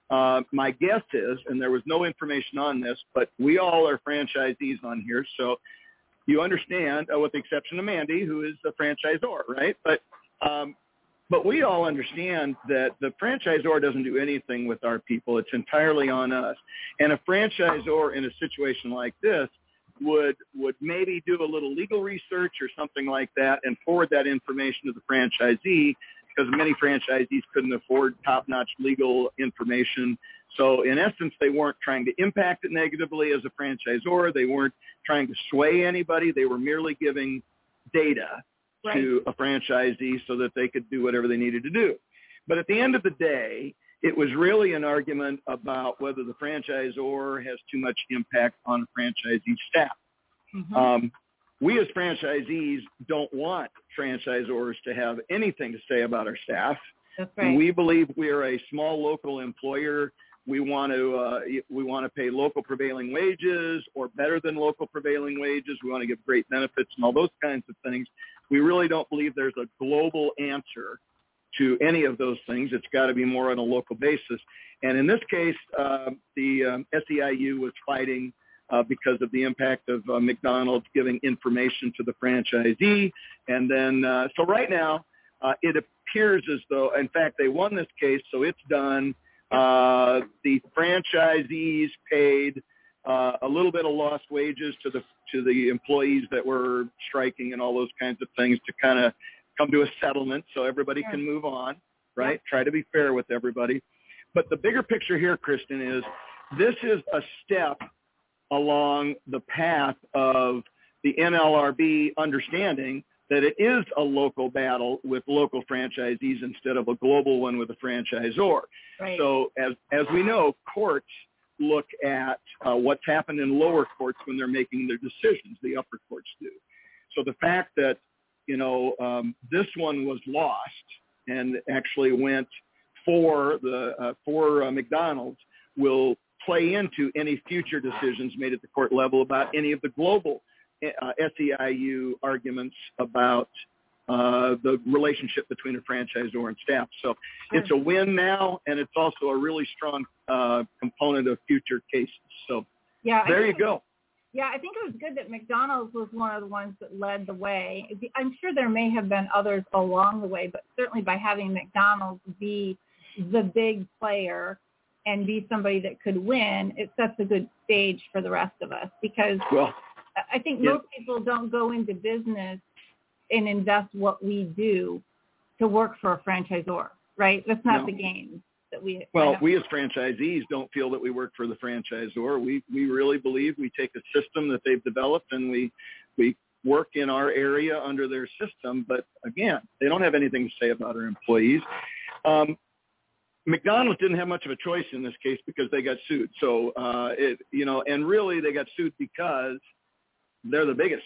Uh, my guess is, and there was no information on this, but we all are franchisees on here, so you understand, uh, with the exception of Mandy, who is the franchisor, right? But um, but we all understand that the franchisor doesn't do anything with our people. It's entirely on us. And a franchisor in a situation like this would would maybe do a little legal research or something like that and forward that information to the franchisee because many franchisees couldn't afford top-notch legal information. So in essence, they weren't trying to impact it negatively as a franchisor. They weren't trying to sway anybody. They were merely giving data to a franchisee so that they could do whatever they needed to do. But at the end of the day, it was really an argument about whether the franchisor has too much impact on the franchisee staff. Mhm. Um, we as franchisees don't want franchisors to have anything to say about our staff. That's right. We believe we are a small local employer. We want to uh, we want to pay local prevailing wages or better than local prevailing wages. We want to give great benefits and all those kinds of things. We really don't believe there's a global answer to any of those things. It's got to be more on a local basis. And in this case, uh, the um, SEIU was fighting uh, because of the impact of uh, McDonald's giving information to the franchisee. And then, uh, so right now, uh, it appears as though, in fact, they won this case, so it's done. Uh, the franchisees paid uh, a little bit of lost wages to the to the employees that were striking and all those kinds of things to kind of come to a settlement so everybody Sure. can move on, right? Try to be fair with everybody. But the bigger picture here, Kristen, is this is a step along the path of the NLRB understanding that it is a local battle with local franchisees instead of a global one with a franchisor. right. So as as we know, courts look at uh, what's happened in lower courts when they're making their decisions. The upper courts do. So the fact that you know, um, this one was lost and actually went for the uh, for uh, McDonald's will play into any future decisions made at the court level about any of the global uh, SEIU arguments about uh, the relationship between a franchisor and staff. So it's a win now, and it's also a really strong uh, component of future cases. So Yeah, there you go. Yeah, I think it was good that McDonald's was one of the ones that led the way. I'm sure there may have been others along the way, but certainly by having McDonald's be the big player and be somebody that could win, it sets a good stage for the rest of us because Well, I think Yeah. most people don't go into business and invest what we do to work for a franchisor, right? That's not No. the game that we. Well, we as franchisees don't feel that we work for the franchisor. We we really believe we take a system that they've developed and we we work in our area under their system. But again, they don't have anything to say about our employees. Um, McDonald's didn't have much of a choice in this case because they got sued. So uh, it you know, and really they got sued because they're the biggest.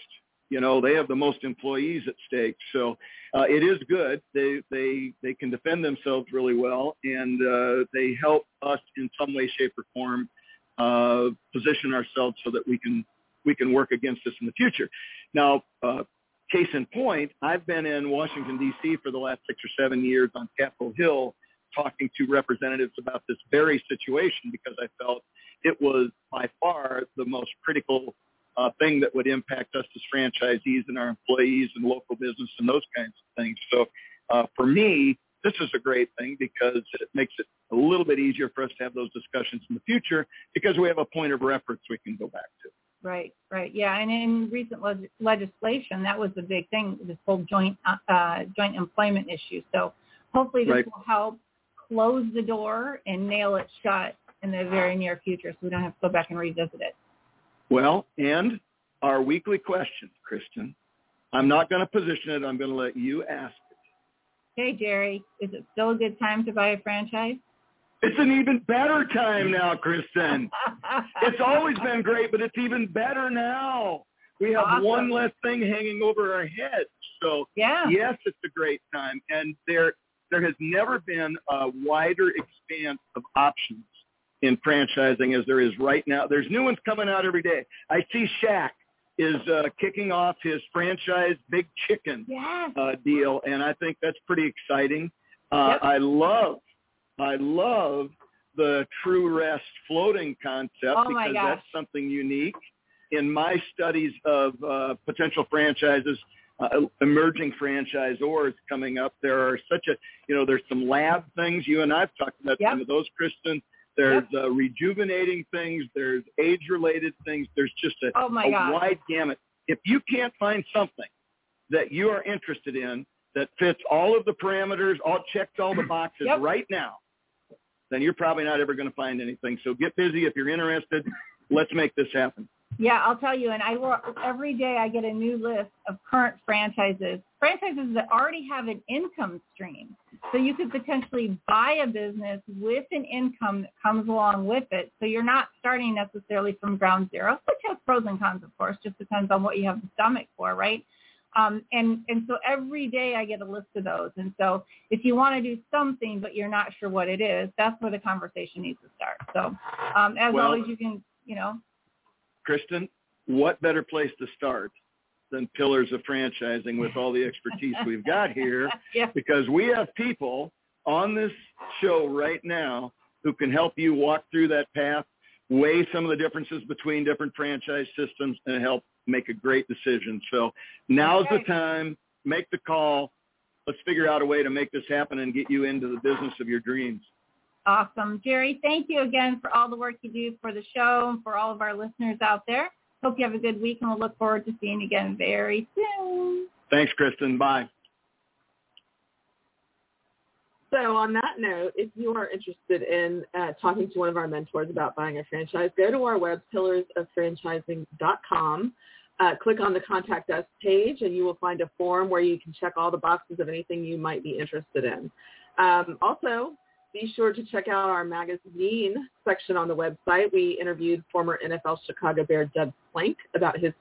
You know, they have the most employees at stake. So uh, it is good. They they they can defend themselves really well, and uh, they help us in some way, shape, or form uh, position ourselves so that we can we can work against this in the future. Now, uh, case in point, I've been in Washington D.C. for the last six or seven years on Capitol Hill, talking to representatives about this very situation because I felt it was by far the most critical uh, thing that would impact us as franchisees and our employees and local business and those kinds of things. So uh, for me, this is a great thing because it makes it a little bit easier for us to have those discussions in the future because we have a point of reference we can go back to. Right, right, yeah, and in recent leg- legislation, that was the big thing, this whole joint uh, uh, joint employment issue. So hopefully this Right. will help close the door and nail it shut in the very near future, so we don't have to go back and revisit it. Well, and our weekly question, Kristen, I'm not going to position it. I'm going to let you ask it. Hey, Jerry, is it still a good time to buy a franchise? It's an even better time now, Kristen. *laughs* It's always been great, but it's even better now. We have Awesome. one less thing hanging over our heads. So yeah, yes, it's a great time, and there there has never been a wider expanse of options in franchising as there is right now. There's new ones coming out every day. I see Shaq is uh, kicking off his franchise Big Chicken yes, uh, deal, and I think that's pretty exciting. Uh, Yep. I love, I love the True Rest floating concept Oh, because that's something unique. In my studies of uh, potential franchises, uh, emerging franchisors coming up, there are such a, you know, there's some lab things. You and I've talked about Yep. some of those, Kristen. There's uh, rejuvenating things. There's age-related things. There's just a, Oh, my a wide gamut. If you can't find something that you are interested in that fits all of the parameters, all checks all the boxes Yep. right now, then you're probably not ever going to find anything. So get busy if you're interested. Let's make this happen. Yeah, I'll tell you. And I work every day. I get a new list of current franchises, franchises that already have an income stream. So you could potentially buy a business with an income that comes along with it. So you're not starting necessarily from ground zero, which has pros and cons, of course. Just depends on what you have the stomach for, right? Um, and and so every day I get a list of those. And so if you want to do something but you're not sure what it is, that's where the conversation needs to start. So um, as Well- always, you can you know Kristen, what better place to start than Pillars of Franchising with all the expertise we've got here? *laughs* yeah. Because we have people on this show right now who can help you walk through that path, weigh some of the differences between different franchise systems, and help make a great decision. So now's Okay. the time. Make the call. Let's figure out a way to make this happen and get you into the business of your dreams. Awesome. Jerry, thank you again for all the work you do for the show and for all of our listeners out there. Hope you have a good week and we'll look forward to seeing you again very soon. Thanks, Kristen. Bye. So on that note, if you are interested in uh, talking to one of our mentors about buying a franchise, go to our web, pillarsoffranchising.com. Uh, click on the Contact Us page, and you will find a form where you can check all the boxes of anything you might be interested in. Um, also, be sure to check out our magazine section on the website. We interviewed former NFL Chicago Bear Doug Plank about his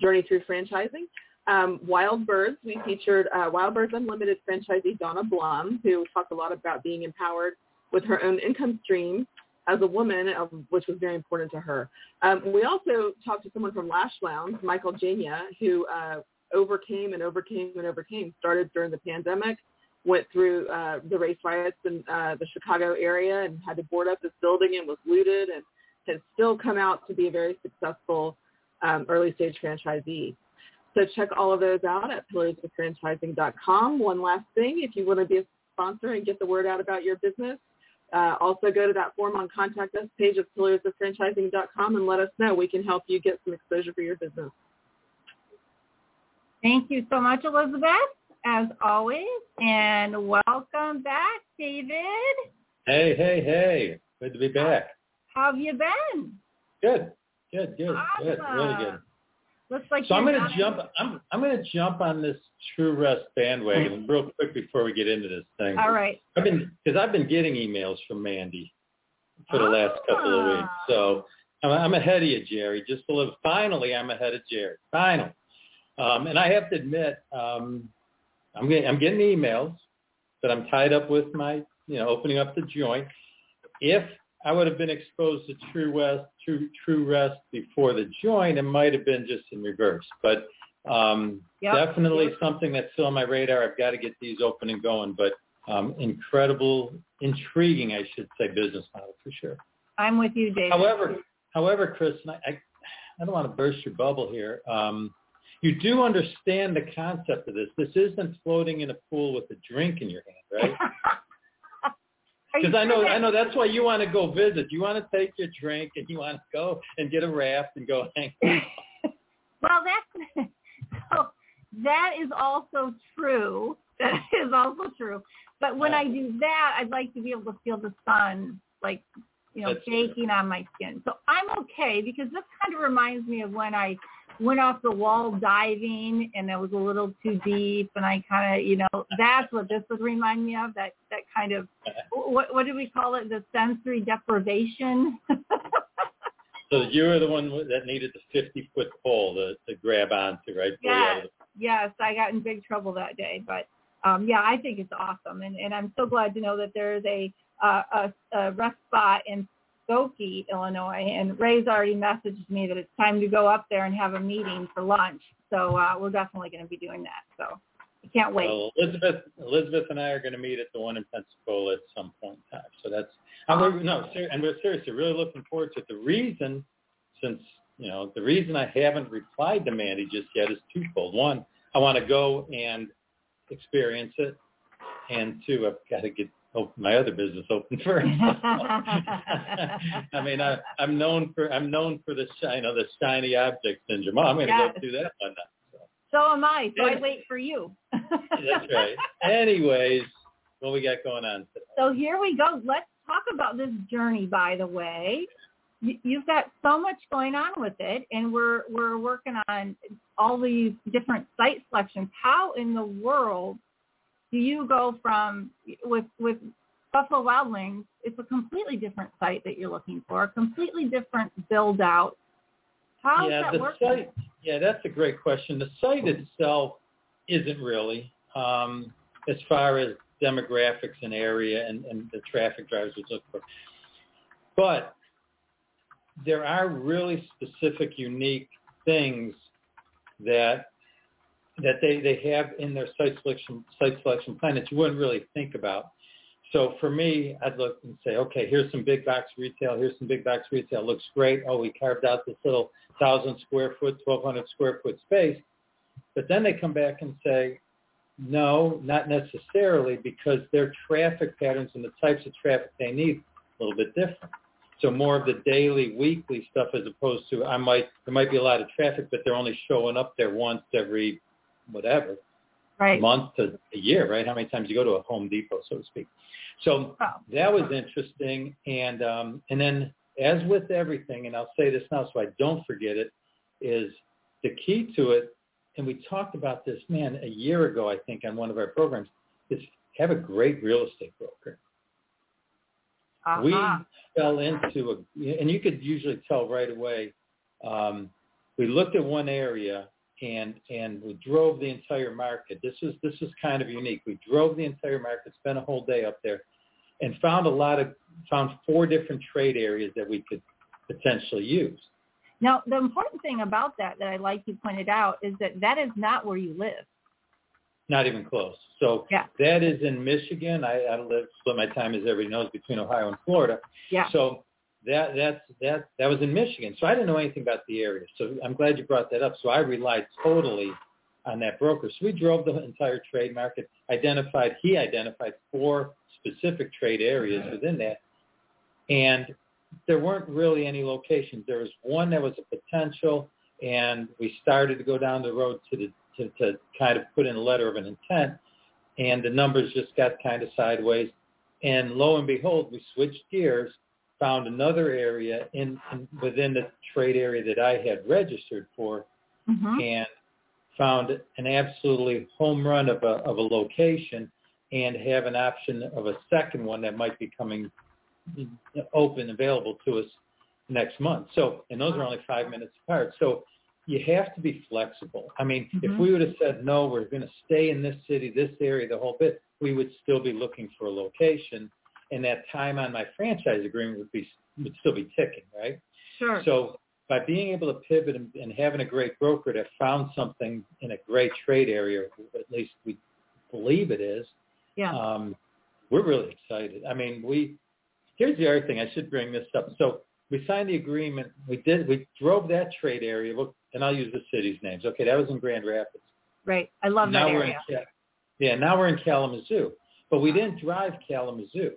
journey through franchising. Um, Wild Birds, we featured uh, Wild Birds Unlimited franchisee Donna Blum, who talked a lot about being empowered with her own income stream as a woman, uh, which was very important to her. Um, we also talked to someone from Lash Lounge, Michael Jania, who uh, overcame and overcame and overcame, started during the pandemic, went through uh, the race riots in uh, the Chicago area and had to board up his building and was looted and has still come out to be a very successful um, early stage franchisee. So check all of those out at pillarsoffranchising.com. One last thing, if you want to be a sponsor and get the word out about your business, uh, also go to that form on contact us page of pillarsoffranchising.com and let us know. We can help you get some exposure for your business. Thank you so much, Elizabeth, as always, and welcome back, David. Hey, hey, hey. Good to be back. How have you been? Good, good, good, good, really good. Looks like So I'm going to jump. I'm I'm going to jump on this True Rest bandwagon real quick before we get into this thing. All right. I've been because I've been getting emails from Mandy for the last couple of weeks. So I'm, I'm ahead of you, Jerry. Just a little. Finally, I'm ahead of Jerry. Finally. Um, and I have to admit, um, I'm getting I'm getting emails, but I'm tied up with my you know opening up the joint. If I would have been exposed to True West, True True Rest before the joint, it might have been just in reverse. But um, Yep. definitely something that's still on my radar. I've got to get these open and going. But um, incredible, intriguing, I should say, business model for sure. I'm with you, David. However, however, Chris, and I, I, I don't want to burst your bubble here. Um, you do understand the concept of this. This isn't floating in a pool with a drink in your hand, right? *laughs* Because I know, I know that's why you want to go visit. You want to take your drink and you want to go and get a raft and go hang. *laughs* well, that's so *laughs* oh, that is also true. That is also true. But when I do that, I'd like to be able to feel the sun, like you know, That's true. baking on my skin. So I'm okay because this kind of reminds me of when I went off the wall diving and it was a little too deep, and I kind of, you know, that's what this would remind me of. That that kind of what what do we call it? The sensory deprivation. *laughs* So you were the one that needed the 50 foot pole to, to grab onto, right? Pull you out of Yes, yes, I got in big trouble that day, but um, yeah, I think it's awesome, and, and I'm so glad to know that there's a uh, a, a rest spot in Skokie, Illinois, and Ray's already messaged me that it's time to go up there and have a meeting for lunch. So uh, we're definitely going to be doing that. So I can't wait. Well, Elizabeth, Elizabeth and I are going to meet at the one in Pensacola at some point in time. So that's, I'm, no, ser- and we're seriously really looking forward to it. The reason, since, you know, the reason I haven't replied to Mandy just yet is twofold. One, I want to go and experience it. And two, I've got to get open, my other business open first. *laughs* I mean, I, I'm known for, I'm known for the, you know, the shiny object syndrome. Oh, I'm going to Yes. go through that one night. so am I. So I wait for you. *laughs* That's right. Anyways, what we got going on today? So here we go. Let's talk about this journey. By the way, You- you've got so much going on with it, and we're we're working on all these different site selections. How in the world do you go from with with Buffalo Wild Wings? It's a completely different site that you're looking for, a completely different build out. How's yeah, that the working? site. Yeah, that's a great question. The site itself isn't really um, as far as demographics and area and, and the traffic drivers would look for. But there are really specific, unique things that that they, they have in their site selection site selection plan that you wouldn't really think about. So for me, I'd look and say, okay, here's some big box retail. Here's some big box retail. Looks great. Oh, we carved out this little thousand square foot, twelve hundred square foot space. But then they come back and say, no, not necessarily, because their traffic patterns and the types of traffic they need a little bit different. So more of the daily, weekly stuff as opposed to I might there might be a lot of traffic, but they're only showing up there once every whatever Right. month to a year, right? How many times you go to a Home Depot, so to speak. So Oh. that was interesting. And um, and then as with everything, and I'll say this now so I don't forget it, is the key to it, and we talked about this, man, a year ago, I think, on one of our programs, is have a great real estate broker. We Uh-huh. fell into a, and you could usually tell right away. Um, we looked at one area, and and we drove the entire market. This was this was kind of unique. We drove the entire market, spent a whole day up there, and found a lot of found four different trade areas that we could potentially use. Now, the important thing about that that I like you pointed out is that that is not where you live. Not even close. So Yeah. that is in Michigan. I, I live split my time as everybody knows between Ohio and Florida. Yeah. So that that's that that was in Michigan. So I didn't know anything about the area. So I'm glad you brought that up. So I relied totally on that broker. So we drove the entire trade market, identified he identified four specific trade areas within that. And there weren't really any locations. There was one that was a potential and we started to go down the road to the to, to kind of put in a letter of an intent and the numbers just got kind of sideways. And lo and behold, we switched gears, found another area in, in within the trade area that I had registered for, hmm and found an absolutely home run of a of a location, and have an option of a second one that might be coming open available to us next month. So, and those are only five minutes apart. So you have to be flexible. I mean, if Mhm. we would have said, no, we're going to stay in this city, this area, the whole bit, we would still be looking for a location. And that time on my franchise agreement would be, would still be ticking, right? Sure. So by being able to pivot and, and having a great broker that found something in a great trade area, at least we believe it is, yeah. um, we're really excited. I mean, we here's the other thing. I should bring this up. So we signed the agreement. We did. We drove that trade area. Look, and I'll use the city's names. Okay, that was in Grand Rapids. right. I love now that area. in yeah. Now we're in Kalamazoo, but we didn't drive Kalamazoo.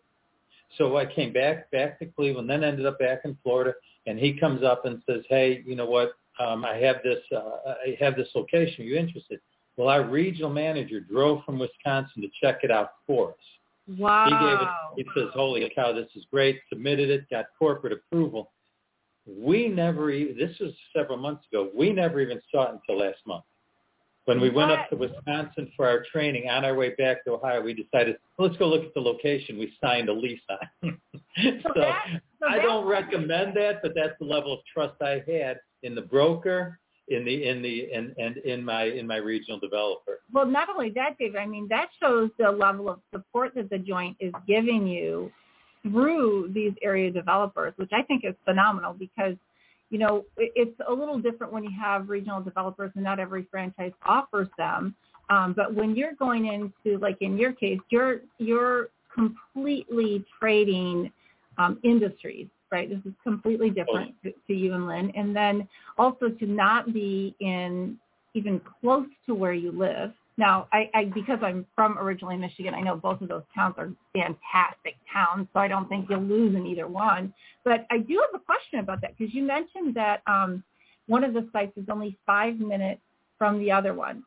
So I came back back to Cleveland, then ended up back in Florida, and he comes up and says, "Hey, you know what? Um, I have this. Uh, I have this location. Are you interested?" Well, our regional manager drove from Wisconsin to check it out for us. Wow. He gave it. He says, "Holy cow, this is great!" Submitted it, got corporate approval. We never. Even, this was several months ago. We never even saw it until last month. When we went up to Wisconsin for our training, on our way back to Ohio, we decided let's go look at the location we signed a lease on. *laughs* so that- so I don't recommend that, but that's the level of trust I had in the broker, in the in the and and in my in my regional developer. Well, not only that, David, I mean, that shows the level of support that the joint is giving you through these area developers, which I think is phenomenal because, you know, it's a little different when you have regional developers and not every franchise offers them. Um, but when you're going into, like in your case, you're, you're completely trading um, industries, right? This is completely different to, to you and Lynn. And then also to not be in even close to where you live. Now, I, I because I'm from originally Michigan, I know both of those towns are fantastic towns, so I don't think you'll lose in either one. But I do have a question about that because you mentioned that um, one of the sites is only five minutes from the other one.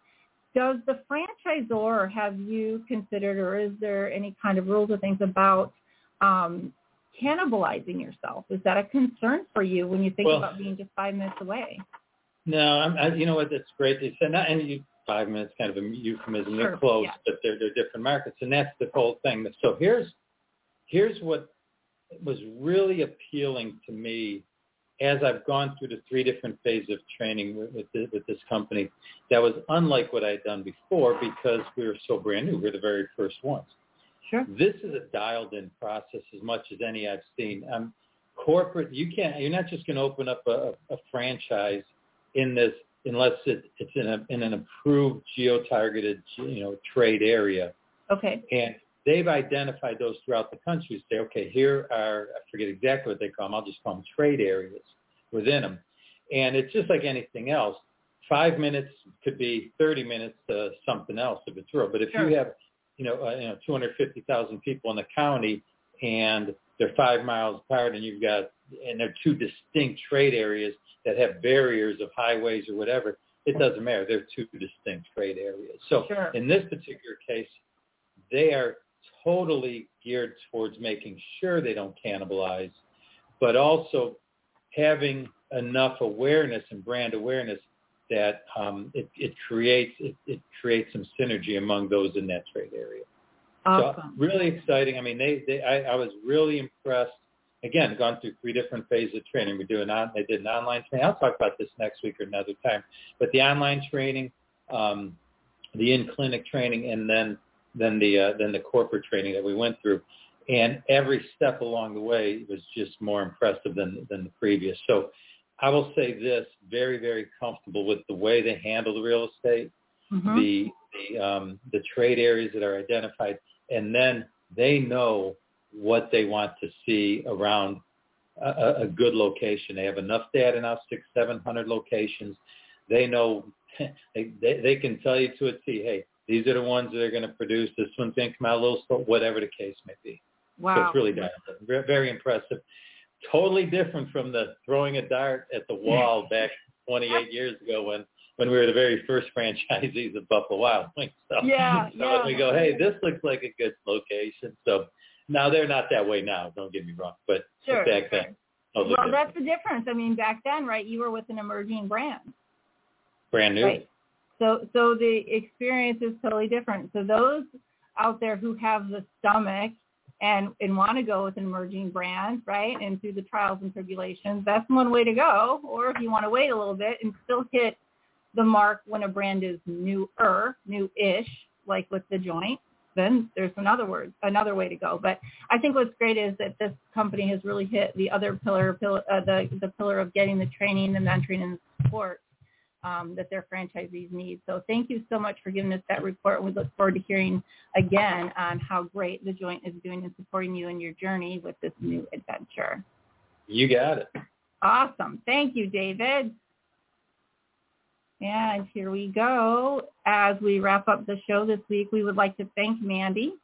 Does the franchisor have you considered, or is there any kind of rules or things about um, cannibalizing yourself? Is that a concern for you when you think Well- about being just five minutes away? No, I'm, I, you know what? That's great. They said not, and you, five minutes, kind of a euphemism. They're Sure, close, yeah. but they're they're different markets, and that's the whole thing. So here's here's what was really appealing to me as I've gone through the three different phases of training with with, this, with this company. That was unlike what I had done before because we were so brand new. We are the very first ones. Sure. This is a dialed-in process as much as any I've seen. Um, corporate, you can't. You're not just going to open up a, a franchise in this unless it, it's in, a, in an approved geo-targeted, you know, trade area. Okay. And they've identified those throughout the country. Say, okay, here are I forget exactly what they call them. I'll just call them trade areas within them. And it's just like anything else. Five minutes could be 30 minutes to something else if it's real. But if Sure. you have, you know, uh, you know, 250,000 people in the county and they're five miles apart and you've got, and they're two distinct trade areas that have barriers of highways or whatever, it doesn't matter. They're two distinct trade areas. So Sure. in this particular case, they are totally geared towards making sure they don't cannibalize, but also having enough awareness and brand awareness that um, it, it creates it, it creates some synergy among those in that trade area. So Awesome. really exciting. I mean, they, they I, I was really impressed again gone through three different phases of training. We do an on, they did an online training. I'll talk about this next week or another time. But the online training, um, the in clinic training, and then then the uh, then the corporate training that we went through, and every step along the way was just more impressive than than the previous. So I will say this: very very comfortable with the way they handle the real estate, Mhm. the the um, the trade areas that are identified, and then they know what they want to see around a, a- good location. They have enough data now, six, seven hundred locations. They know *laughs* they, they they can tell you to a T, hey, these are the ones that are going to produce. This one's going to come out a little slow, whatever the case may be. So wow. it's really. Very, very impressive. Totally different from the throwing a dart at the wall *laughs* back 28 years ago when when we were the very first *laughs* franchisees of Buffalo Wild Wings. So, Yeah, so yeah. we go, hey, this looks like a good location. So now they're not that way now. Don't get me wrong, but Sure. back then, Well, different. that's the difference. I mean, back then, right? You were with an emerging brand. brand new. Right. So so the experience is totally different. So those out there who have the stomach and and want to go with an emerging brand, right, and through the trials and tribulations, that's one way to go. Or if you want to wait a little bit and still hit the mark when a brand is newer, new-ish, like with the joint, then there's another word, another way to go. But I think what's great is that this company has really hit the other pillar, pillar uh, the the pillar of getting the training, the mentoring, and the support um, that their franchisees need. So thank you so much for giving us that report. We look forward to hearing again on how great the joint is doing in supporting you in your journey with this new adventure. You got it. Awesome. Thank you, David. And here we go. As we wrap up the show this week, we would like to thank Mandy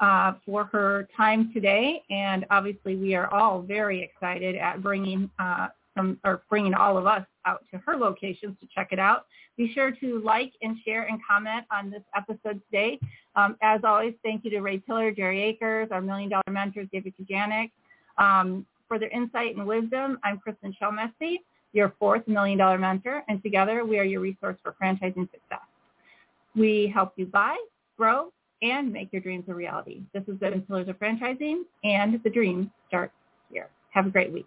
uh, for her time today. And obviously, we are all very excited at bringing uh, some, or bringing all of us out to her locations to check it out. Be sure to like and share and comment on this episode today. Um, as always, thank you to Ray Tiller, Jerry Akers, our Million Dollar Mentors, David Kajanik. Um, for their insight and wisdom, I'm Kristen Shelmesty, your fourth Million Dollar Mentor, and together we are your resource for franchising success. We help you buy, grow, and make your dreams a reality. This is been Pillars of Franchising, and the dream starts here. Have a great week.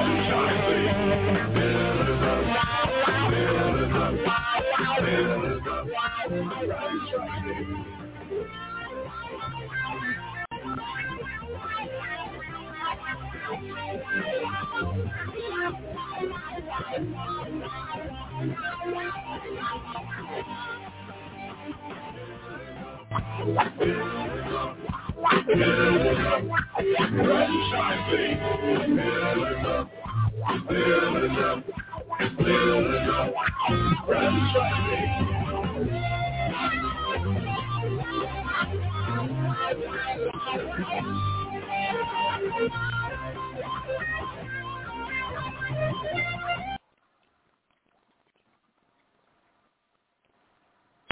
*laughs* Franchising.